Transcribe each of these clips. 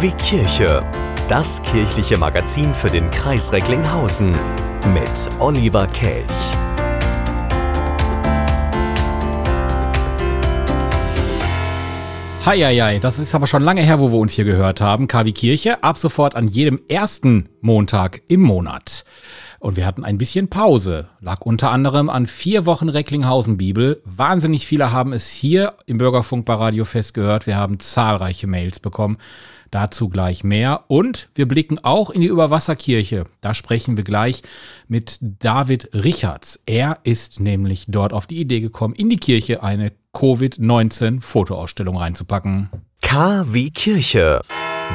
Wie Kirche. Das kirchliche Magazin für den Kreis Recklinghausen mit Oliver Kelch. Heieiei, das ist aber schon lange her, wo wir uns hier gehört haben. KW Kirche ab sofort an jedem ersten Montag im Monat. Und wir hatten ein bisschen Pause. Lag unter anderem an vier Wochen Recklinghausen Bibel. Wahnsinnig viele haben es hier im Bürgerfunk bei Radio Fest gehört. Wir haben zahlreiche Mails bekommen. Dazu gleich mehr. Und wir blicken auch in die Überwasserkirche. Da sprechen wir gleich mit David Richards. Er ist nämlich dort auf die Idee gekommen, in die Kirche eine Covid-19-Fotoausstellung reinzupacken. KW Kirche.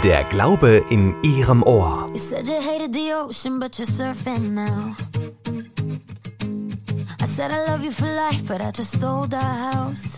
Der Glaube in ihrem Ohr. You said you hated the ocean, but you're surfing now. I said I love you for life, but I just sold our house.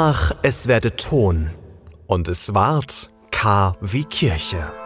sprach, es werde Ton, und es ward K wie Kirche.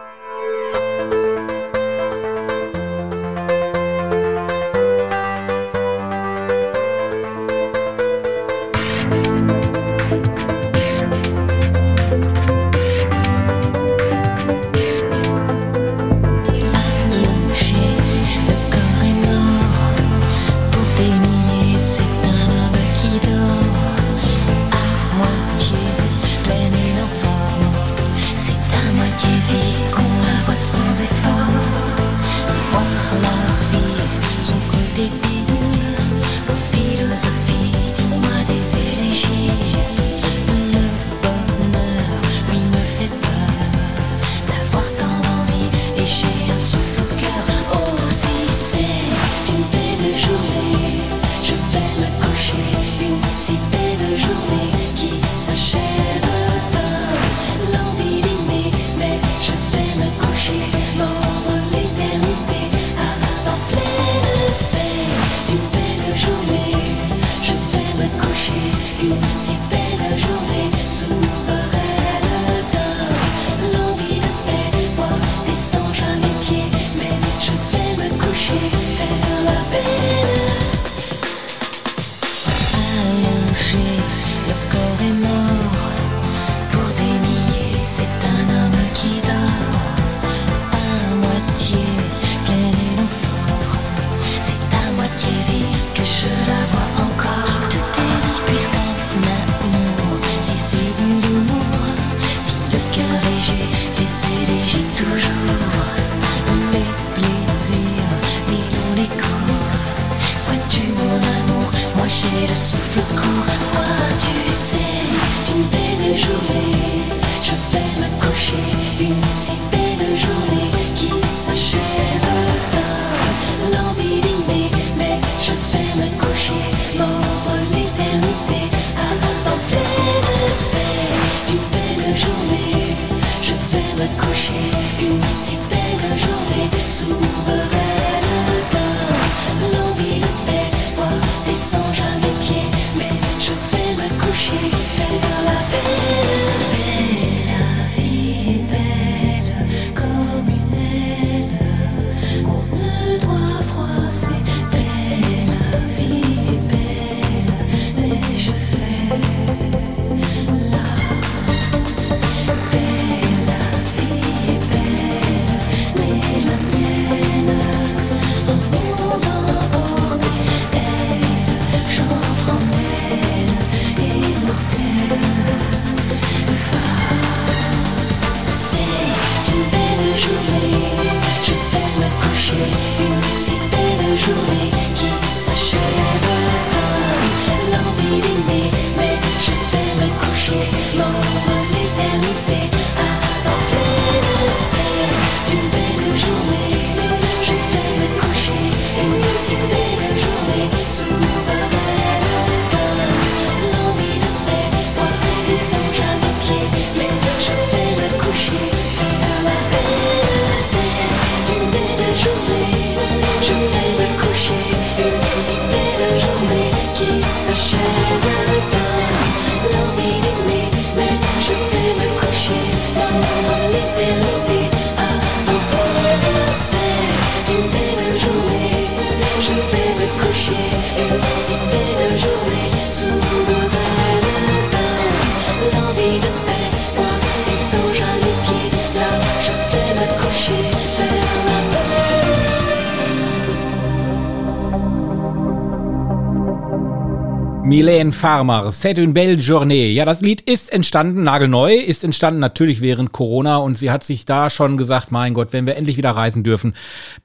Farmer, C'est une belle journée. Ja, das Lied ist entstanden, nagelneu, ist entstanden natürlich während Corona und sie hat sich da schon gesagt, mein Gott, wenn wir endlich wieder reisen dürfen,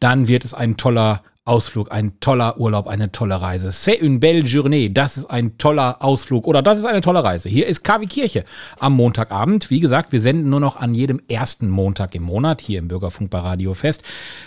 dann wird es ein toller Ausflug, ein toller Urlaub, eine tolle Reise. C'est une belle journée. Das ist ein toller Ausflug oder das ist eine tolle Reise. Hier ist KW Kirche am Montagabend. Wie gesagt, wir senden nur noch an jedem ersten Montag im Monat hier im Bürgerfunk bei Radio Fest.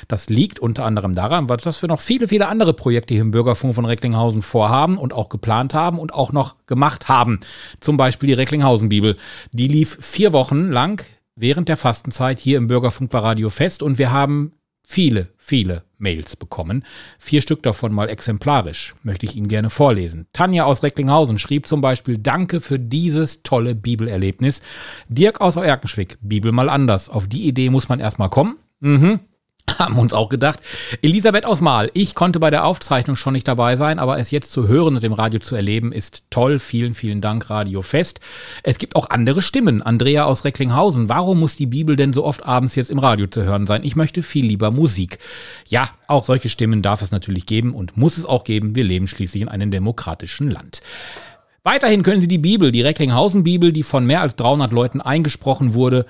Das liegt unter anderem daran, dass wir noch viele, viele andere Projekte hier im Bürgerfunk von Recklinghausen vorhaben und auch geplant haben und auch noch gemacht haben. Zum Beispiel die Recklinghausen Bibel. Die lief vier Wochen lang während der Fastenzeit hier im Bürgerfunk bei Radio Fest und wir haben viele, viele Mails bekommen. Vier Stück davon mal exemplarisch, möchte ich Ihnen gerne vorlesen. Tanja aus Recklinghausen schrieb zum Beispiel, danke für dieses tolle Bibelerlebnis. Dirk aus Erkenschwick, Bibel mal anders. Auf die Idee muss man erstmal kommen. Mhm. Haben uns auch gedacht. Elisabeth aus Mahl, ich konnte bei der Aufzeichnung schon nicht dabei sein, aber es jetzt zu hören und im Radio zu erleben, ist toll. Vielen, vielen Dank, Radio Fest. Es gibt auch andere Stimmen. Andrea aus Recklinghausen, warum muss die Bibel denn so oft abends jetzt im Radio zu hören sein? Ich möchte viel lieber Musik. Ja, auch solche Stimmen darf es natürlich geben und muss es auch geben. Wir leben schließlich in einem demokratischen Land. Weiterhin können Sie die Bibel, die Recklinghausen-Bibel, die von mehr als 300 Leuten eingesprochen wurde,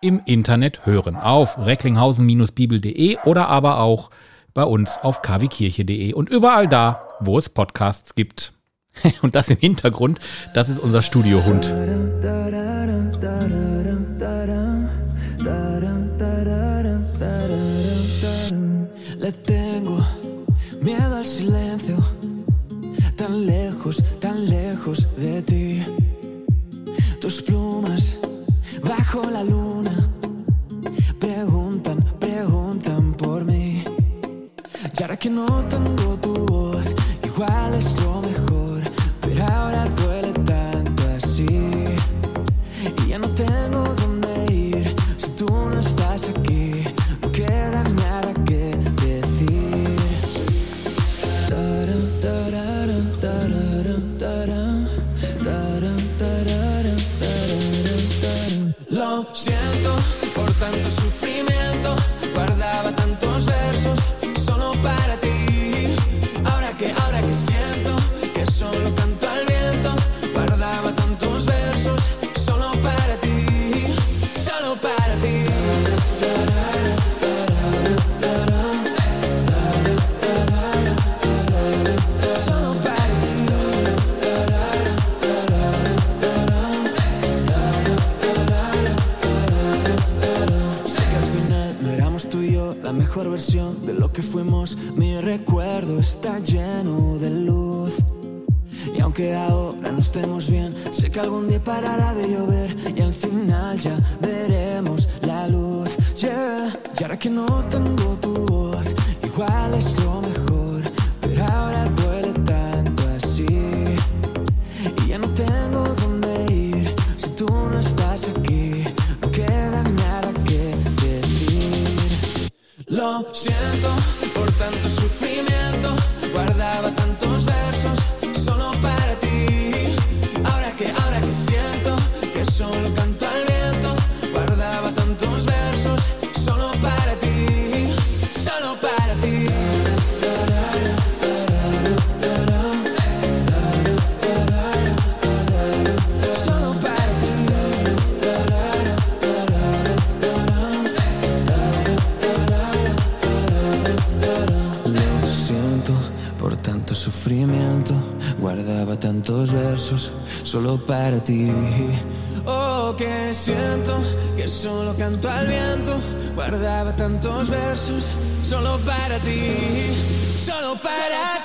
im Internet hören. Auf recklinghausen-bibel.de oder aber auch bei uns auf kwkirche.de und überall da, wo es Podcasts gibt. Und das im Hintergrund, das ist unser Studiohund. Le tengo miedo al silencio, tan lejos, tan lejos de ti. Tus plumas bajo la luna preguntan, preguntan por mí. Y ahora que no tengo tu voz, igual es lo mejor, pero ahora duele mejor versión de lo que fuimos. Mi recuerdo está lleno de luz. Y aunque ahora no estemos bien, sé que algún día parará de llover y al final ya veremos la luz. Yeah. Y ahora que no tengo tu voz, igual es lo solo canto al viento. Guardaba tantos versos solo para ti. Solo para ti. Solo para ti. Lo siento por tanto sufrimiento. Guardaba tantos versos solo para ti. Que siento que solo canto al viento. Guardaba tantos versos solo para ti. Solo para ti.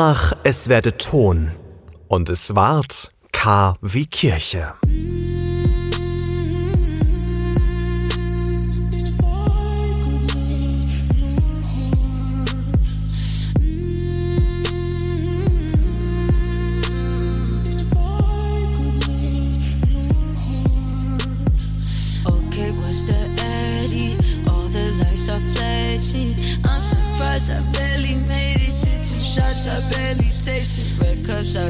Sprach, es werde Ton, und es ward K wie Kirche.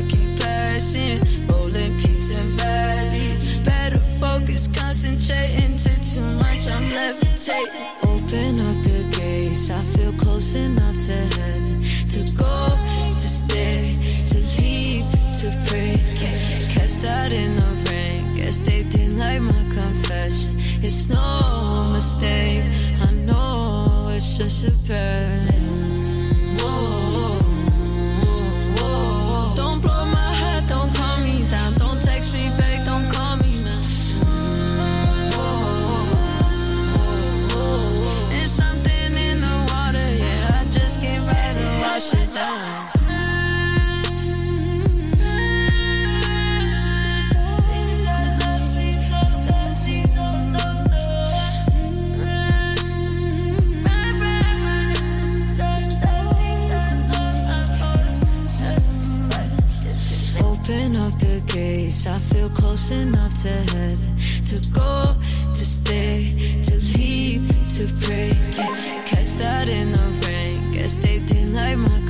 Keep passing. Rolling peaks and valleys. Better focus, concentrating to too much. I'm levitating. Open up the gates. I feel close enough to heaven. To go, to stay, to leave, to pray. Cast out in the rain. Guess they didn't like my confession. It's no mistake. I know it's just a burn. Open up the gates. I feel close enough to heaven to go, to stay, to leave, to pray. Get cast out in the rain. Guess they didn't like my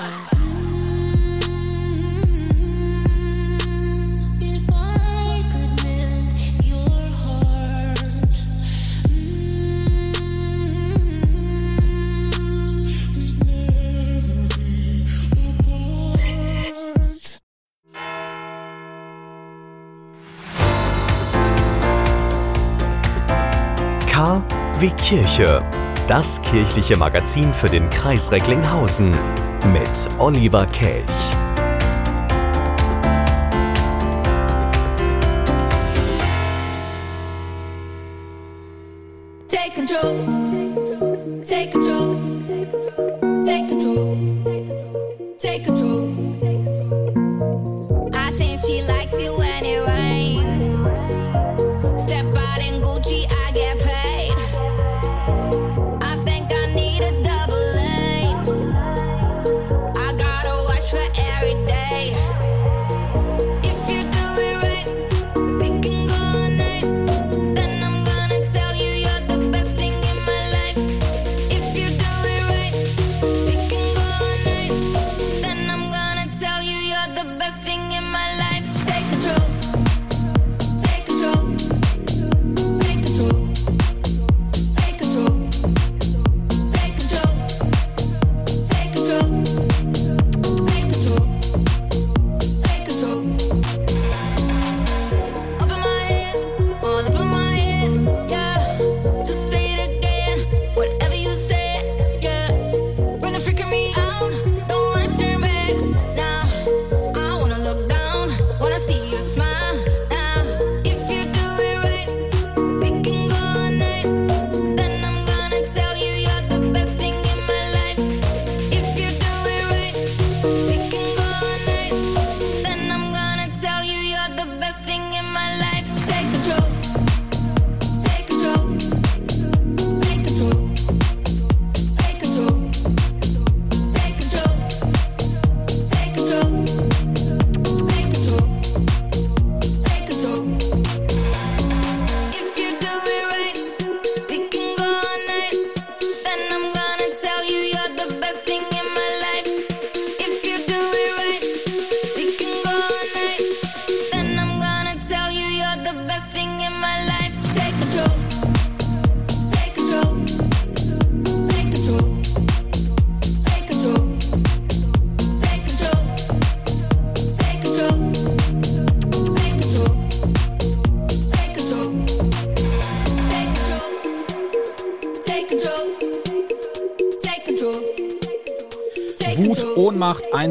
wie Kirche. Das kirchliche Magazin für den Kreis Recklinghausen mit Oliver Kelch.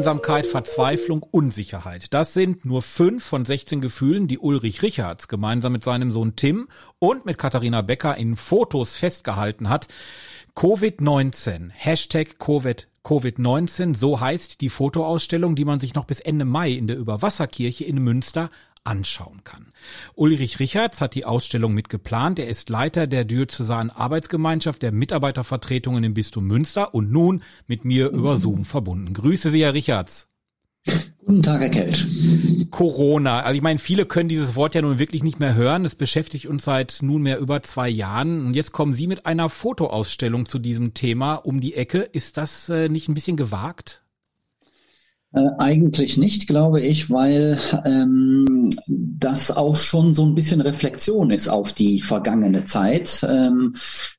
Einsamkeit, Verzweiflung, Unsicherheit. Das sind nur fünf von 16 Gefühlen, die Ulrich Richards gemeinsam mit seinem Sohn Tim und mit Katharina Becker in Fotos festgehalten hat. Covid-19, Hashtag Covid Covid-19, so heißt die Fotoausstellung, die man sich noch bis Ende Mai in der Überwasserkirche in Münster anschauen kann. Ulrich Richards hat die Ausstellung mitgeplant. Er ist Leiter der Diözesanen Arbeitsgemeinschaft der Mitarbeitervertretungen im Bistum Münster und nun mit mir über Zoom verbunden. Grüße Sie, Herr Richards. Guten Tag, Herr Kelt. Corona. Also ich meine, viele können dieses Wort ja nun wirklich nicht mehr hören. Es beschäftigt uns seit nunmehr über zwei Jahren. Und jetzt kommen Sie mit einer Fotoausstellung zu diesem Thema um die Ecke. Ist das äh, nicht ein bisschen gewagt? Äh, eigentlich nicht, glaube ich, weil ähm, das auch schon so ein bisschen Reflexion ist auf die vergangene Zeit. Ähm,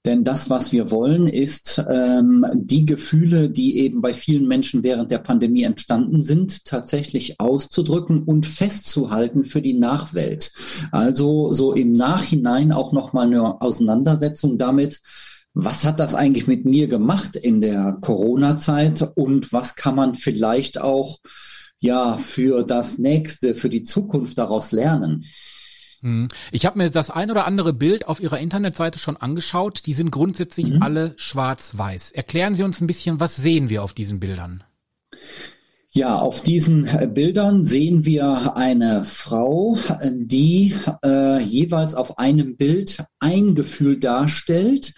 denn das, was wir wollen, ist ähm, die Gefühle, die eben bei vielen Menschen während der Pandemie entstanden sind, tatsächlich auszudrücken und festzuhalten für die Nachwelt. Also so im Nachhinein auch nochmal eine Auseinandersetzung damit, was hat das eigentlich mit mir gemacht in der Corona-Zeit und was kann man vielleicht auch ja für das nächste, für die Zukunft daraus lernen? Hm. Ich habe mir das ein oder andere Bild auf Ihrer Internetseite schon angeschaut. Die sind grundsätzlich mhm. alle schwarz-weiß. Erklären Sie uns ein bisschen, was sehen wir auf diesen Bildern? Ja, auf diesen äh, Bildern sehen wir eine Frau, die äh, jeweils auf einem Bild ein Gefühl darstellt,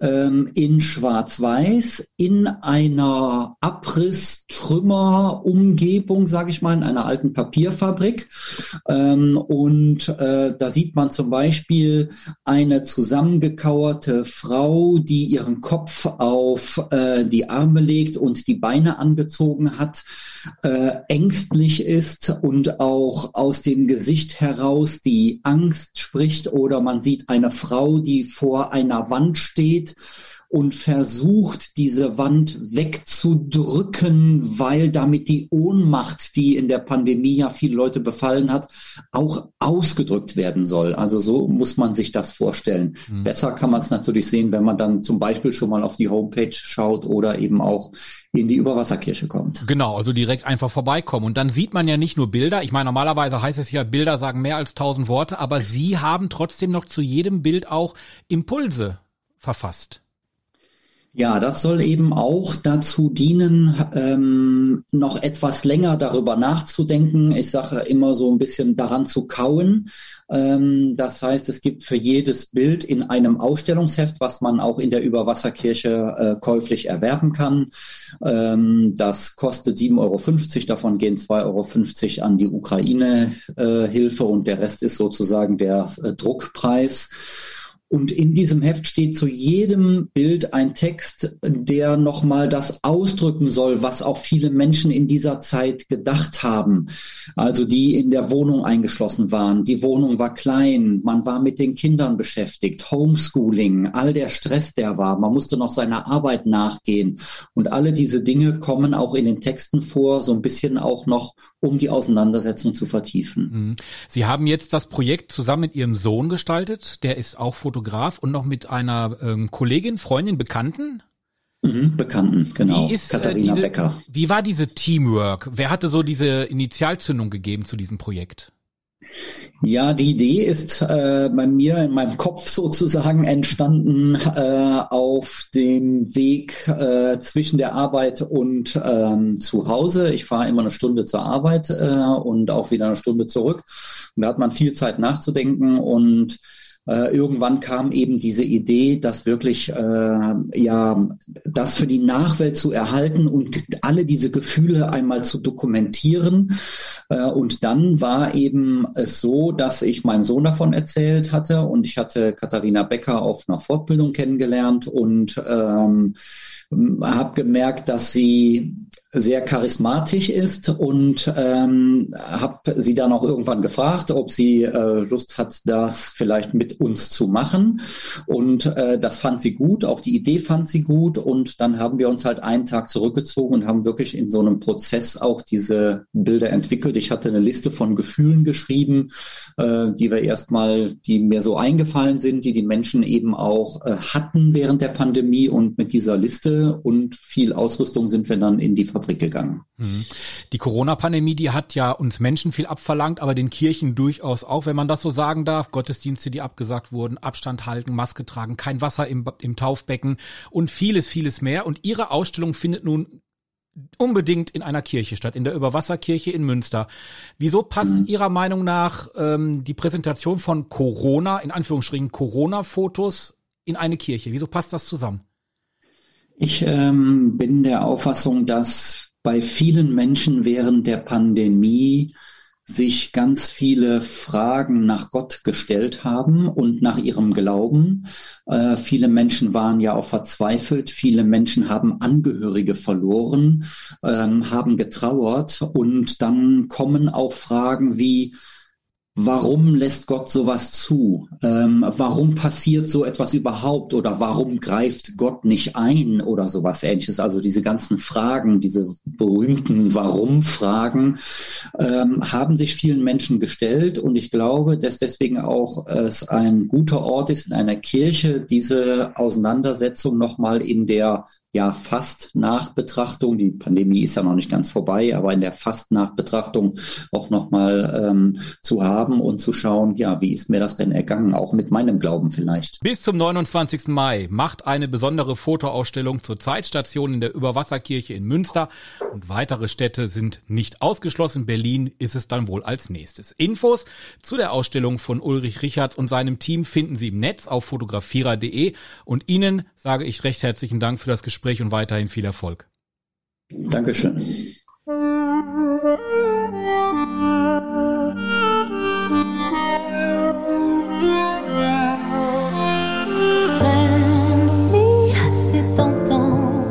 ähm, in Schwarz-Weiß, in einer Abriss-Trümmer-Umgebung, sage ich mal, in einer alten Papierfabrik. Ähm, und äh, da sieht man zum Beispiel eine zusammengekauerte Frau, die ihren Kopf auf äh, die Arme legt und die Beine angezogen hat äh, ängstlich ist und auch aus dem Gesicht heraus die Angst spricht oder man sieht eine Frau, die vor einer Wand steht und versucht, diese Wand wegzudrücken, weil damit die Ohnmacht, die in der Pandemie ja viele Leute befallen hat, auch ausgedrückt werden soll. Also so muss man sich das vorstellen. Mhm. Besser kann man es natürlich sehen, wenn man dann zum Beispiel schon mal auf die Homepage schaut oder eben auch in die Überwasserkirche kommt. Genau, also direkt einfach vorbeikommen. Und dann sieht man ja nicht nur Bilder. Ich meine, normalerweise heißt es ja, Bilder sagen mehr als tausend Worte, aber Sie haben trotzdem noch zu jedem Bild auch Impulse verfasst. Ja, das soll eben auch dazu dienen, ähm, noch etwas länger darüber nachzudenken. Ich sage immer so ein bisschen daran zu kauen. Ähm, das heißt, es gibt für jedes Bild in einem Ausstellungsheft, was man auch in der Überwasserkirche äh, käuflich erwerben kann. Ähm, das kostet 7,50 Euro. Davon gehen 2,50 Euro an die Ukraine-Hilfe äh, und der Rest ist sozusagen der äh, Druckpreis. Und in diesem Heft steht zu jedem Bild ein Text, der nochmal das ausdrücken soll, was auch viele Menschen in dieser Zeit gedacht haben. Also die in der Wohnung eingeschlossen waren. Die Wohnung war klein, man war mit den Kindern beschäftigt, Homeschooling, all der Stress, der war. Man musste noch seiner Arbeit nachgehen. Und alle diese Dinge kommen auch in den Texten vor, so ein bisschen auch noch, um die Auseinandersetzung zu vertiefen. Mhm. Sie haben jetzt das Projekt zusammen mit Ihrem Sohn gestaltet. Der ist auch Fotograf Fotograf und noch mit einer ähm, Kollegin, Freundin, Bekannten. Mhm, Bekannten, genau. Wie ist, äh, Katharina diese, Becker. Wie war diese Teamwork? Wer hatte so diese Initialzündung gegeben zu diesem Projekt? Ja, die Idee ist äh, bei mir in meinem Kopf sozusagen entstanden äh, auf dem Weg äh, zwischen der Arbeit und ähm, zu Hause. Ich fahre immer eine Stunde zur Arbeit äh, und auch wieder eine Stunde zurück. Und da hat man viel Zeit nachzudenken und äh, irgendwann kam eben diese Idee, dass wirklich äh, ja das für die Nachwelt zu erhalten und alle diese Gefühle einmal zu dokumentieren. Äh, und dann war eben es so, dass ich meinem Sohn davon erzählt hatte und ich hatte Katharina Becker auf einer Fortbildung kennengelernt und ähm, habe gemerkt, dass sie sehr charismatisch ist und ähm, habe sie dann auch irgendwann gefragt, ob sie äh, Lust hat, das vielleicht mit uns zu machen. Und äh, das fand sie gut, auch die Idee fand sie gut. Und dann haben wir uns halt einen Tag zurückgezogen und haben wirklich in so einem Prozess auch diese Bilder entwickelt. Ich hatte eine Liste von Gefühlen geschrieben, äh, die wir erstmal, die mir so eingefallen sind, die die Menschen eben auch äh, hatten während der Pandemie. Und mit dieser Liste und viel Ausrüstung sind wir dann in die Fabrik Fabrik gegangen. Die Corona-Pandemie, die hat ja uns Menschen viel abverlangt, aber den Kirchen durchaus auch, wenn man das so sagen darf. Gottesdienste, die abgesagt wurden, Abstand halten, Maske tragen, kein Wasser im, im Taufbecken und vieles, vieles mehr. Und ihre Ausstellung findet nun unbedingt in einer Kirche statt, in der Überwasserkirche in Münster. Wieso passt Ihrer Meinung nach ähm, die Präsentation von Corona, in Anführungsstrichen Corona-Fotos, in eine Kirche? Wieso passt das zusammen? Ich ähm, bin der Auffassung, dass bei vielen Menschen während der Pandemie sich ganz viele Fragen nach Gott gestellt haben und nach ihrem Glauben. Äh, viele Menschen waren ja auch verzweifelt, viele Menschen haben Angehörige verloren, ähm, haben getrauert und dann kommen auch Fragen wie, Warum lässt Gott sowas zu? Ähm, warum passiert so etwas überhaupt? Oder warum greift Gott nicht ein oder sowas ähnliches? Also diese ganzen Fragen, diese berühmten Warum-Fragen ähm, haben sich vielen Menschen gestellt. Und ich glaube, dass deswegen auch es ein guter Ort ist, in einer Kirche diese Auseinandersetzung nochmal in der ja fast Nachbetrachtung, die Pandemie ist ja noch nicht ganz vorbei, aber in der fast Nachbetrachtung auch nochmal ähm, zu haben und zu schauen, ja, wie ist mir das denn ergangen, auch mit meinem Glauben vielleicht. Bis zum 29. Mai macht eine besondere Fotoausstellung zur Zeitstation in der Überwasserkirche in Münster und weitere Städte sind nicht ausgeschlossen. Berlin ist es dann wohl als nächstes. Infos zu der Ausstellung von Ulrich Richards und seinem Team finden Sie im Netz auf fotografierer.de und Ihnen sage ich recht herzlichen Dank für das Gespräch und weiterhin viel Erfolg. Dankeschön. Même si c'est tentant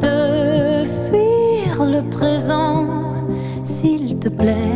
de fuir le présent, s'il te plaît,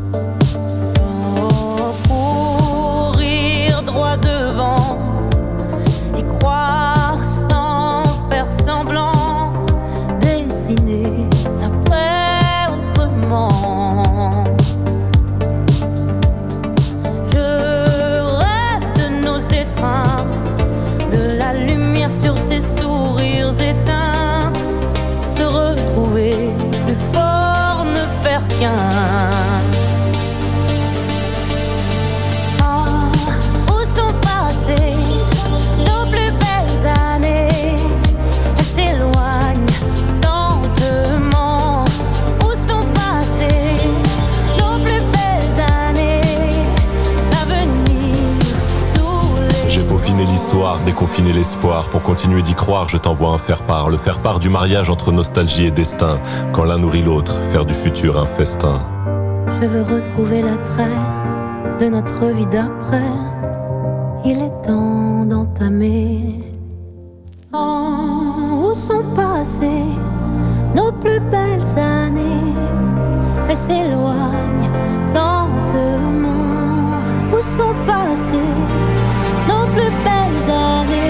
confiance déconfiné l'espoir. Pour continuer d'y croire, je t'envoie un faire-part. Le faire-part du mariage entre nostalgie et destin. Quand l'un nourrit l'autre, faire du futur un festin. Je veux retrouver l'attrait de notre vie d'après. Il est temps d'entamer. Oh, où sont passées nos plus belles années? Elles s'éloignent lentement. Où sont passées nos plus belles années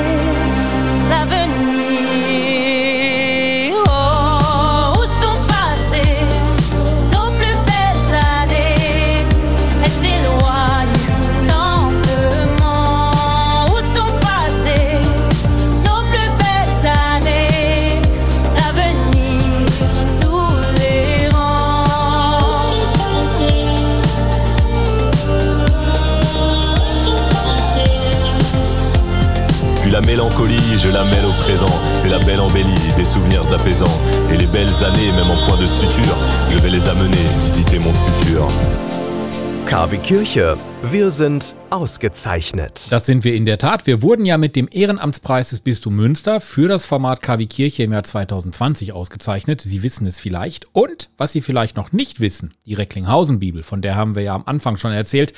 je la mêle au présent. C'est la belle embellie, des souvenirs apaisants. Et les belles années, même en point de suture, je vais les amener visiter mon futur. KW Kirche. Wir sind ausgezeichnet. Das sind wir in der Tat. Wir wurden ja mit dem Ehrenamtspreis des Bistum Münster für das Format KW Kirche im Jahr 2020 ausgezeichnet. Sie wissen es vielleicht. Und was Sie vielleicht noch nicht wissen, die Recklinghausen-Bibel, von der haben wir ja am Anfang schon erzählt,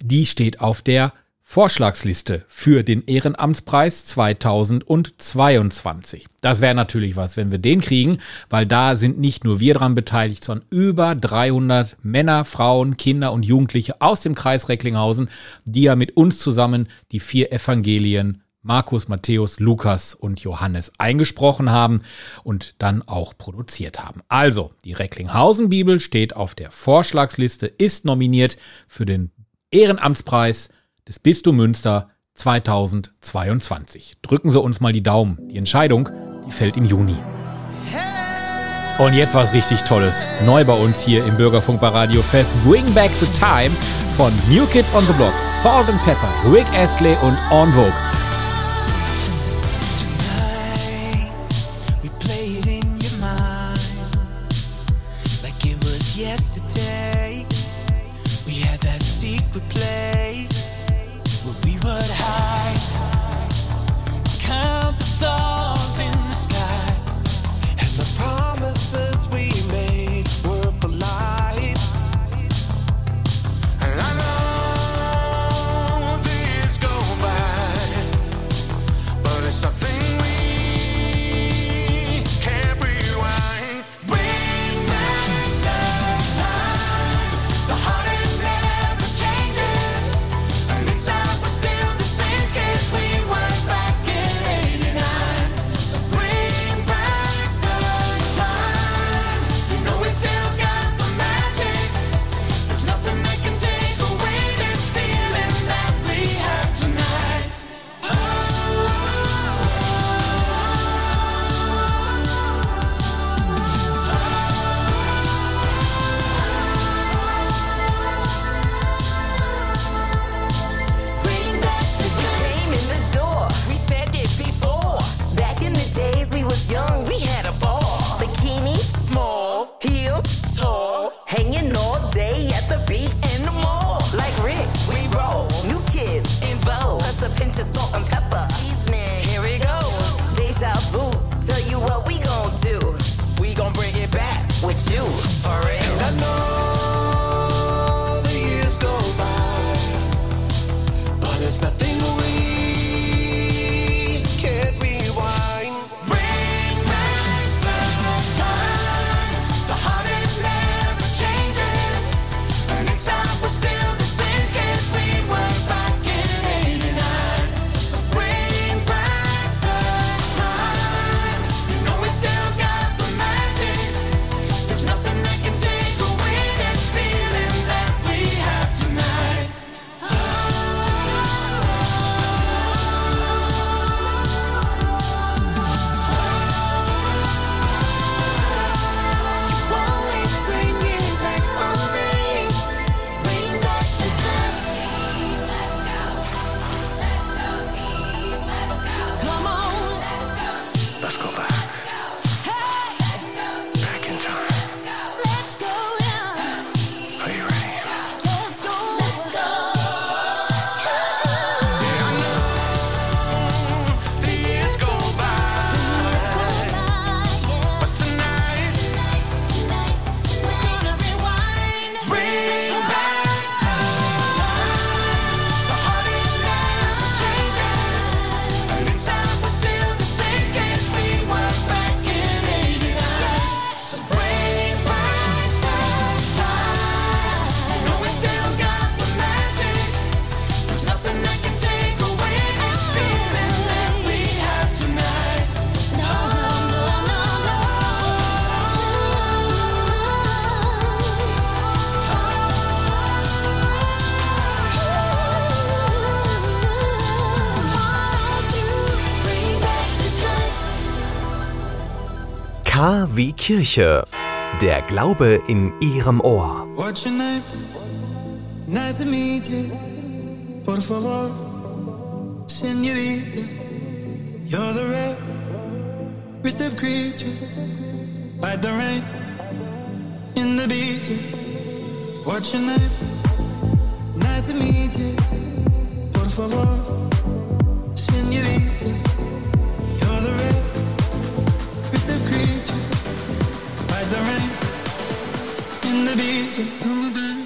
die steht auf der Vorschlagsliste für den Ehrenamtspreis 2022. Das wäre natürlich was, wenn wir den kriegen, weil da sind nicht nur wir dran beteiligt, sondern über 300 Männer, Frauen, Kinder und Jugendliche aus dem Kreis Recklinghausen, die ja mit uns zusammen die vier Evangelien Markus, Matthäus, Lukas und Johannes eingesprochen haben und dann auch produziert haben. Also, die Recklinghausen Bibel steht auf der Vorschlagsliste, ist nominiert für den Ehrenamtspreis des Bistum Münster 2022. Drücken Sie uns mal die Daumen. Die Entscheidung, die fällt im Juni. Und jetzt was richtig Tolles. Neu bei uns hier im Bürgerfunk bei Radio Fest. Bring Back the Time von New Kids on the Block, Salt and Pepper, Rick Astley und On Vogue. Wie Kirche. Der Glaube in Ihrem Ohr. What's your name? Nice to meet you. Por favor, señorita. You're the rarest of creatures, like the rain in the beaches. What's your name? Nice to meet you. Por favor, señorita. You're the rarest the rain in the beaches. In the beaches.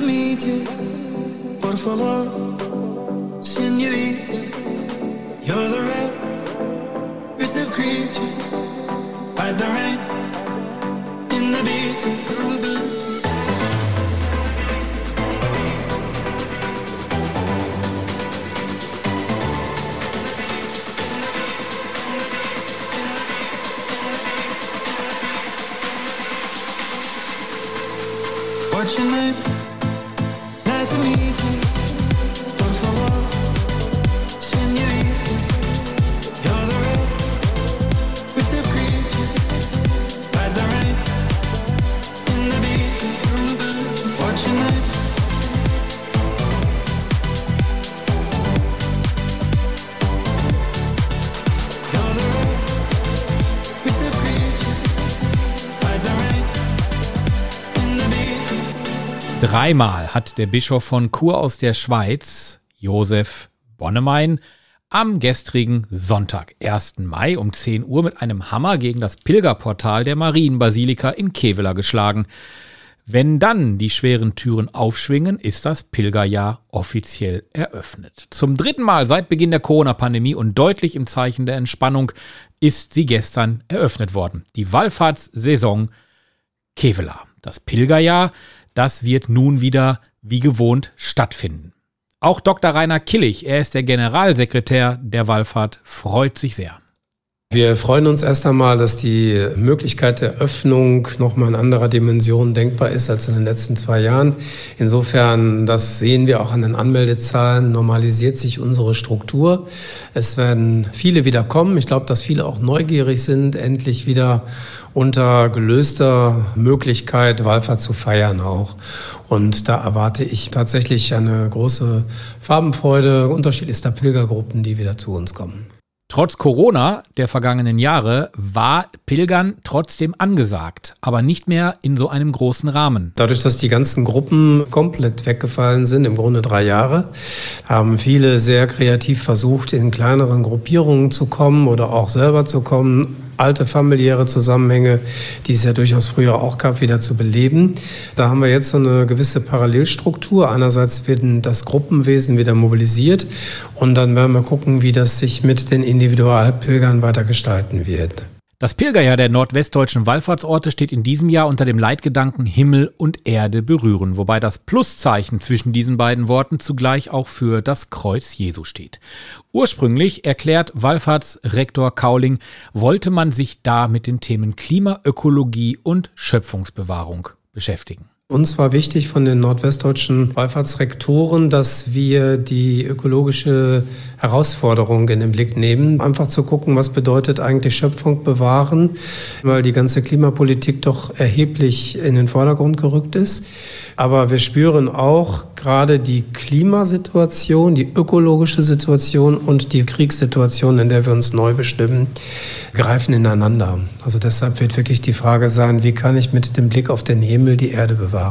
Nice to. Por favor, Dreimal hat der Bischof von Chur aus der Schweiz, Josef Bonnemein, am gestrigen Sonntag, 1. Mai um 10 Uhr mit einem Hammer gegen das Pilgerportal der Marienbasilika in Kevela geschlagen. Wenn dann die schweren Türen aufschwingen, ist das Pilgerjahr offiziell eröffnet. Zum dritten Mal seit Beginn der Corona-Pandemie und deutlich im Zeichen der Entspannung ist sie gestern eröffnet worden. Die Wallfahrtssaison Kevela. Das Pilgerjahr, das wird nun wieder wie gewohnt stattfinden. Auch Dr. Rainer Killig, er ist der Generalsekretär der Wallfahrt, freut sich sehr. Wir freuen uns erst einmal, dass die Möglichkeit der Öffnung nochmal in anderer Dimension denkbar ist als in den letzten zwei Jahren. Insofern, das sehen wir auch an den Anmeldezahlen, normalisiert sich unsere Struktur. Es werden viele wieder kommen. Ich glaube, dass viele auch neugierig sind, endlich wieder unter gelöster Möglichkeit Wallfahrt zu feiern auch. Und da erwarte ich tatsächlich eine große Farbenfreude unterschiedlichster Pilgergruppen, die wieder zu uns kommen. Trotz Corona der vergangenen Jahre war Pilgern trotzdem angesagt, aber nicht mehr in so einem großen Rahmen. Dadurch, dass die ganzen Gruppen komplett weggefallen sind, im Grunde drei Jahre, haben viele sehr kreativ versucht, in kleineren Gruppierungen zu kommen oder auch selber zu kommen, alte familiäre Zusammenhänge, die es ja durchaus früher auch gab, wieder zu beleben. Da haben wir jetzt so eine gewisse Parallelstruktur. Einerseits wird das Gruppenwesen wieder mobilisiert und dann werden wir gucken, wie das sich mit den Individualpilgern weiter gestalten wird. Das Pilgerjahr der nordwestdeutschen Wallfahrtsorte steht in diesem Jahr unter dem Leitgedanken Himmel und Erde berühren, wobei das Pluszeichen zwischen diesen beiden Worten zugleich auch für das Kreuz Jesu steht. Ursprünglich, erklärt Wallfahrtsrektor Kauling, wollte man sich da mit den Themen Klima, Ökologie und Schöpfungsbewahrung beschäftigen. Uns war wichtig von den nordwestdeutschen Wallfahrtsrektoren, dass wir die ökologische Herausforderung in den Blick nehmen. Einfach zu gucken, was bedeutet eigentlich Schöpfung bewahren, weil die ganze Klimapolitik doch erheblich in den Vordergrund gerückt ist. Aber wir spüren auch gerade die Klimasituation, die ökologische Situation und die Kriegssituation, in der wir uns neu bestimmen, greifen ineinander. Also deshalb wird wirklich die Frage sein, wie kann ich mit dem Blick auf den Himmel die Erde bewahren?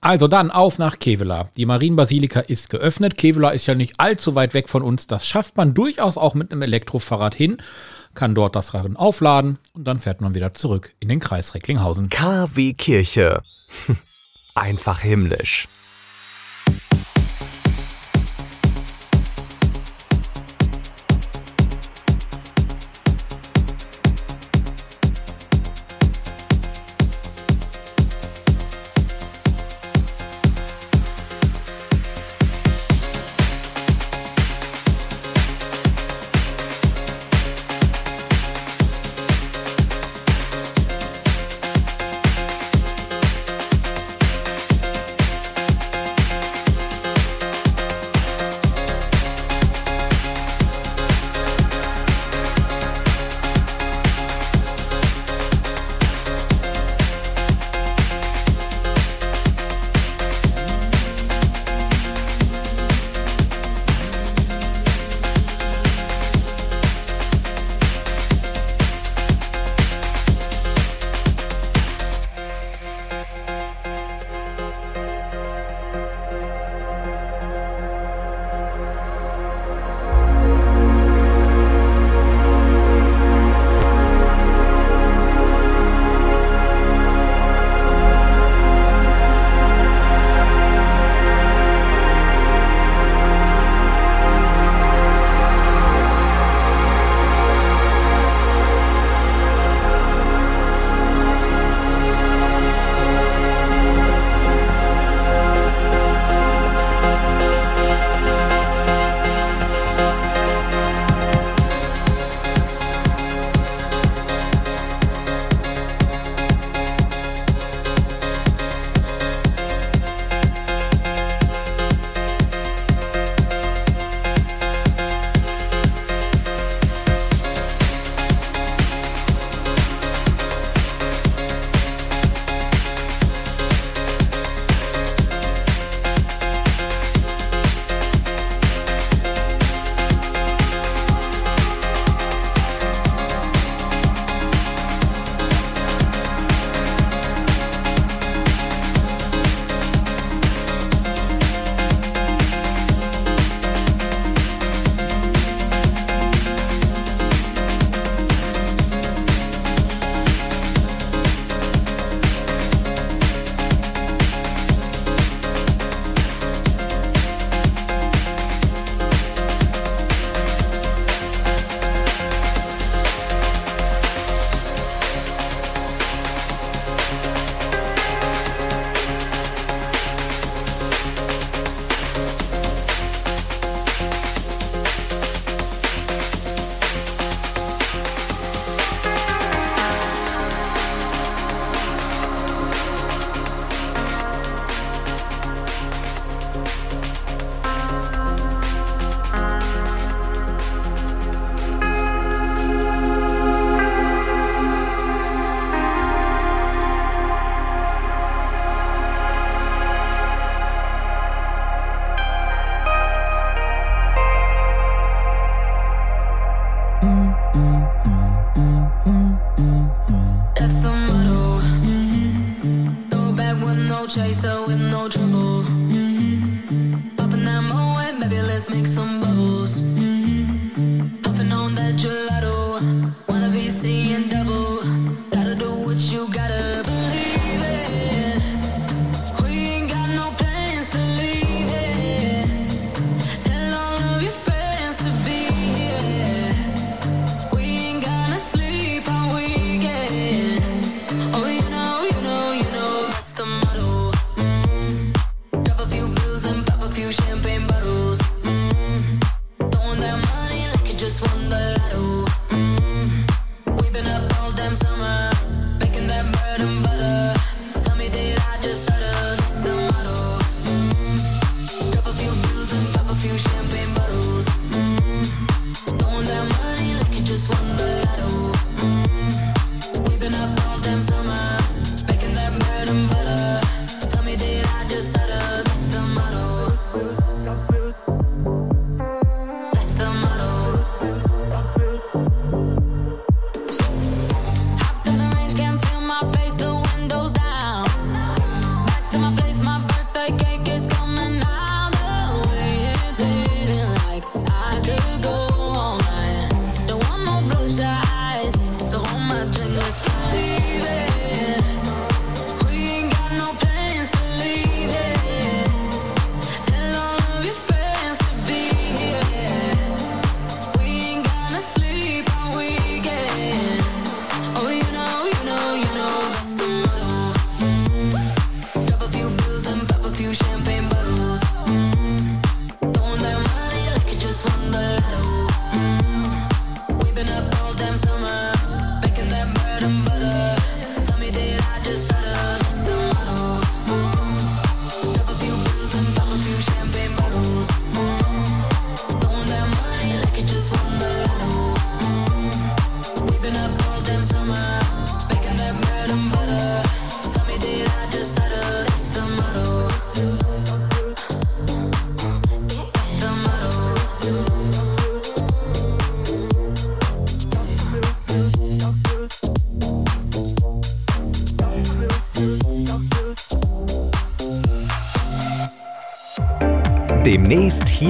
Also dann auf nach Kevela. Die Marienbasilika ist geöffnet. Kevela ist ja nicht allzu weit weg von uns. Das schafft man durchaus auch mit einem Elektrofahrrad hin, kann dort das Rennen aufladen und dann fährt man wieder zurück in den Kreis Recklinghausen. KW Kirche. Einfach himmlisch.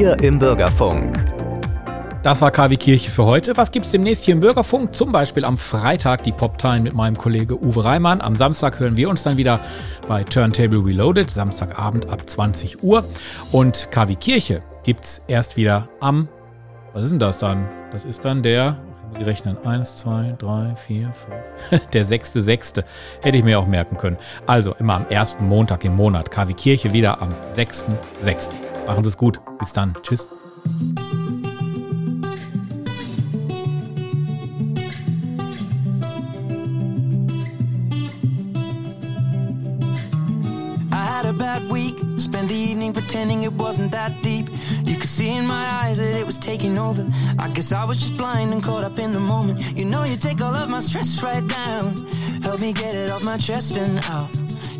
Hier im Bürgerfunk. Das war KW Kirche für heute. Was gibt's demnächst hier im Bürgerfunk? Zum Beispiel am Freitag die Poptime mit meinem Kollege Uwe Reimann. Am Samstag hören wir uns dann wieder bei Turntable Reloaded, Samstagabend ab 20 Uhr. Und KW Kirche gibt's erst wieder am, was ist denn das dann? Das ist dann der, ich rechnen, 1, 2, 3, 4, 5, der 6.6. Hätte ich mir auch merken können. Also immer am ersten Montag im Monat. KW Kirche wieder am 6.6. Machen Sie es gut. Bis dann. Tschüss. Pretending it wasn't that deep. You could see in my eyes that it was taking over. I guess I was just blind and caught up in the moment. You know, you take all of my stress right down. Help me get it off my chest and out.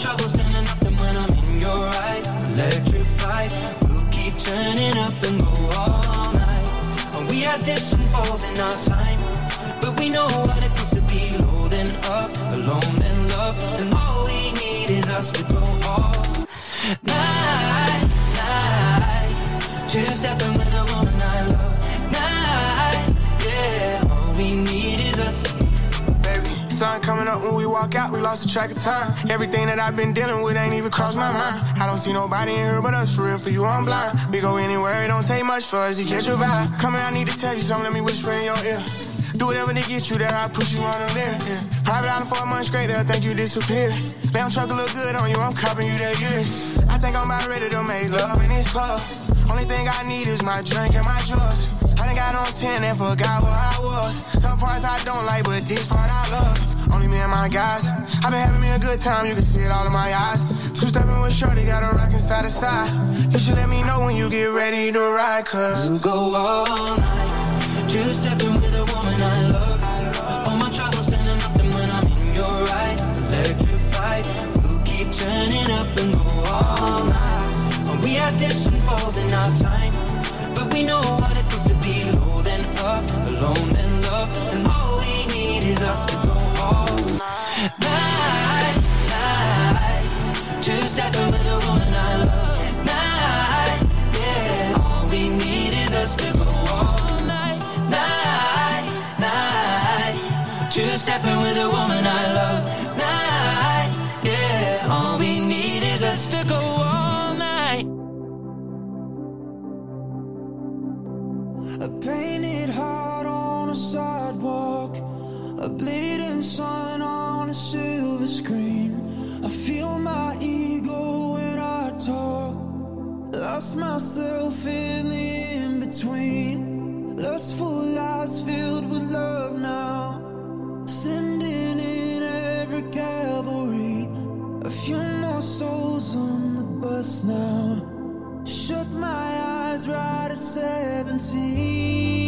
Troubles turning up and when I'm in your eyes, electrified. We'll keep turning up and go all night. And we had dips and falls in our time, but we know what it feels to be low then up, alone then love, and all we need is us to go all night, night. Just stepping Up when we walk out, we lost the track of time. Everything that I've been dealing with ain't even crossed my mind. I don't see nobody in here but us, for real, for you, I'm blind. We go anywhere, it don't take much for us to catch your vibe. Come here, I need to tell you something, let me whisper in your ear. Do whatever to get you there, I push you on them there. Yeah. Private island for a month straight, they'll think you disappeared. Lamb truck look good on you, I'm copping you that years. I think I'm about ready to make love in this club. Only thing I need is my drink and my drugs. I done got on 10 and forgot where I was. Some parts I don't like, but this part I love. Only me and my guys. I've been having me a good time, you can see it all in my eyes. Two stepping with Shorty, got a rockin' side to side. You should let me know when you get ready to ride, cause. You go all night, two stepping with a woman I love. All my troubles standing up, and when I'm in your eyes, electrified. we keep turning up and go all night. We had dips and falls in our time, but we know what it feels to be low then up, alone then love, and all we need is us to go. Now lost myself in the in between. Lustful lies filled with love now. Sending in every cavalry. A few more souls on the bus now. Shut my eyes right at 17.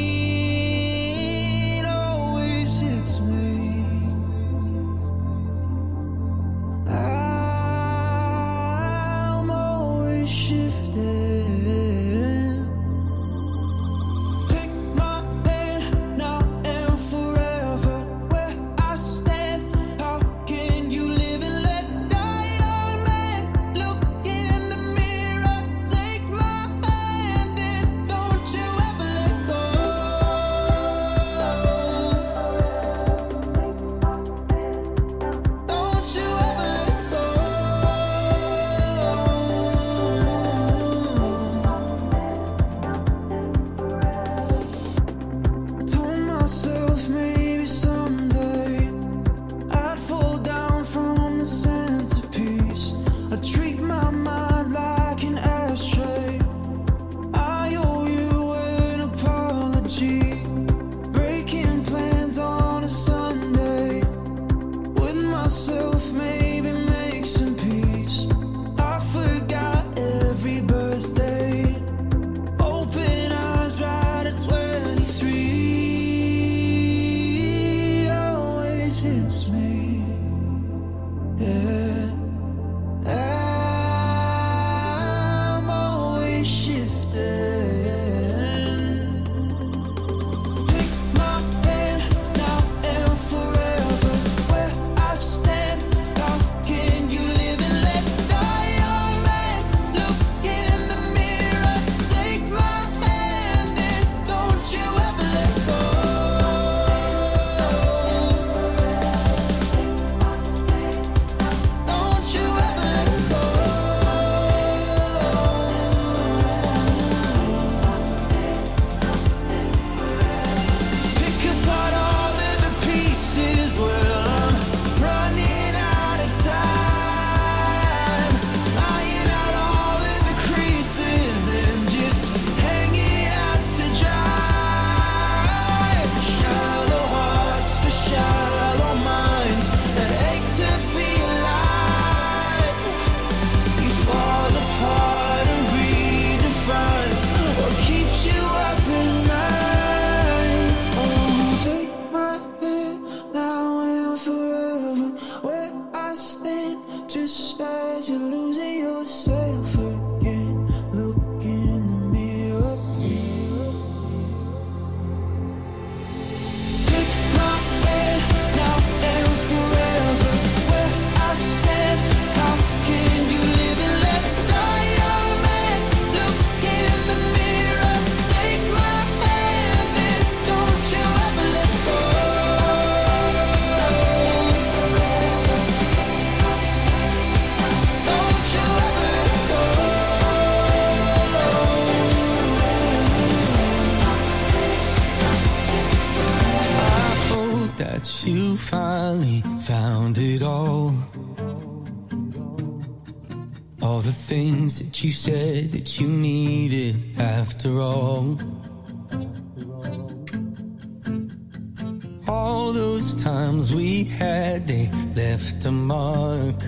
All those times we had, they left a mark.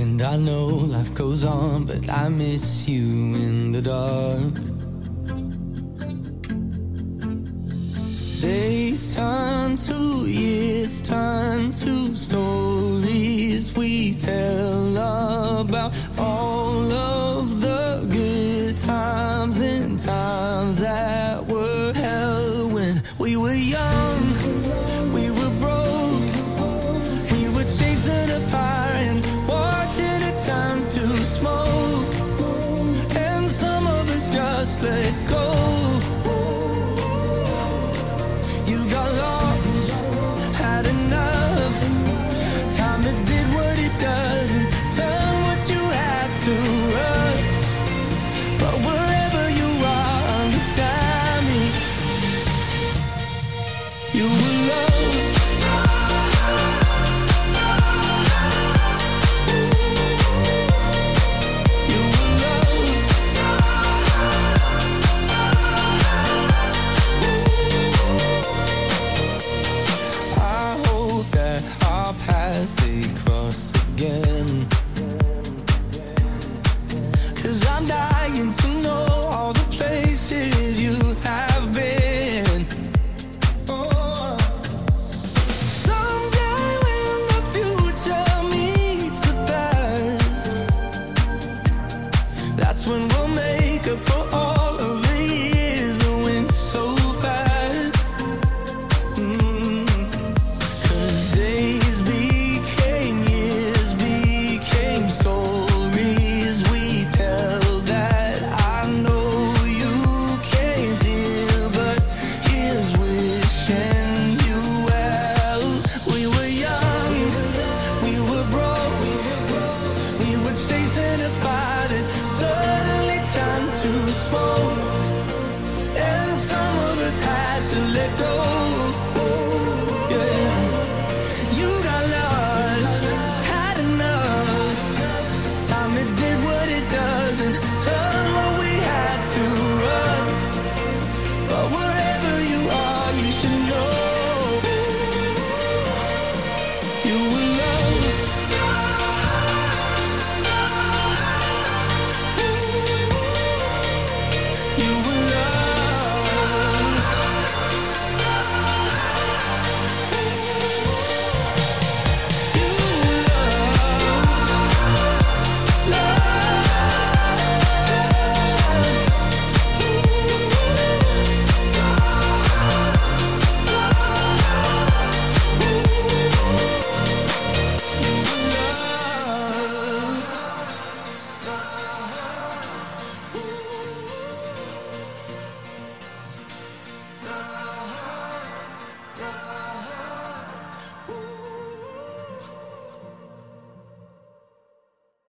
And I know life goes on, but I miss you in the dark. Days turn to years, turn to stories we tell about all of the good times and times that when we'll make up for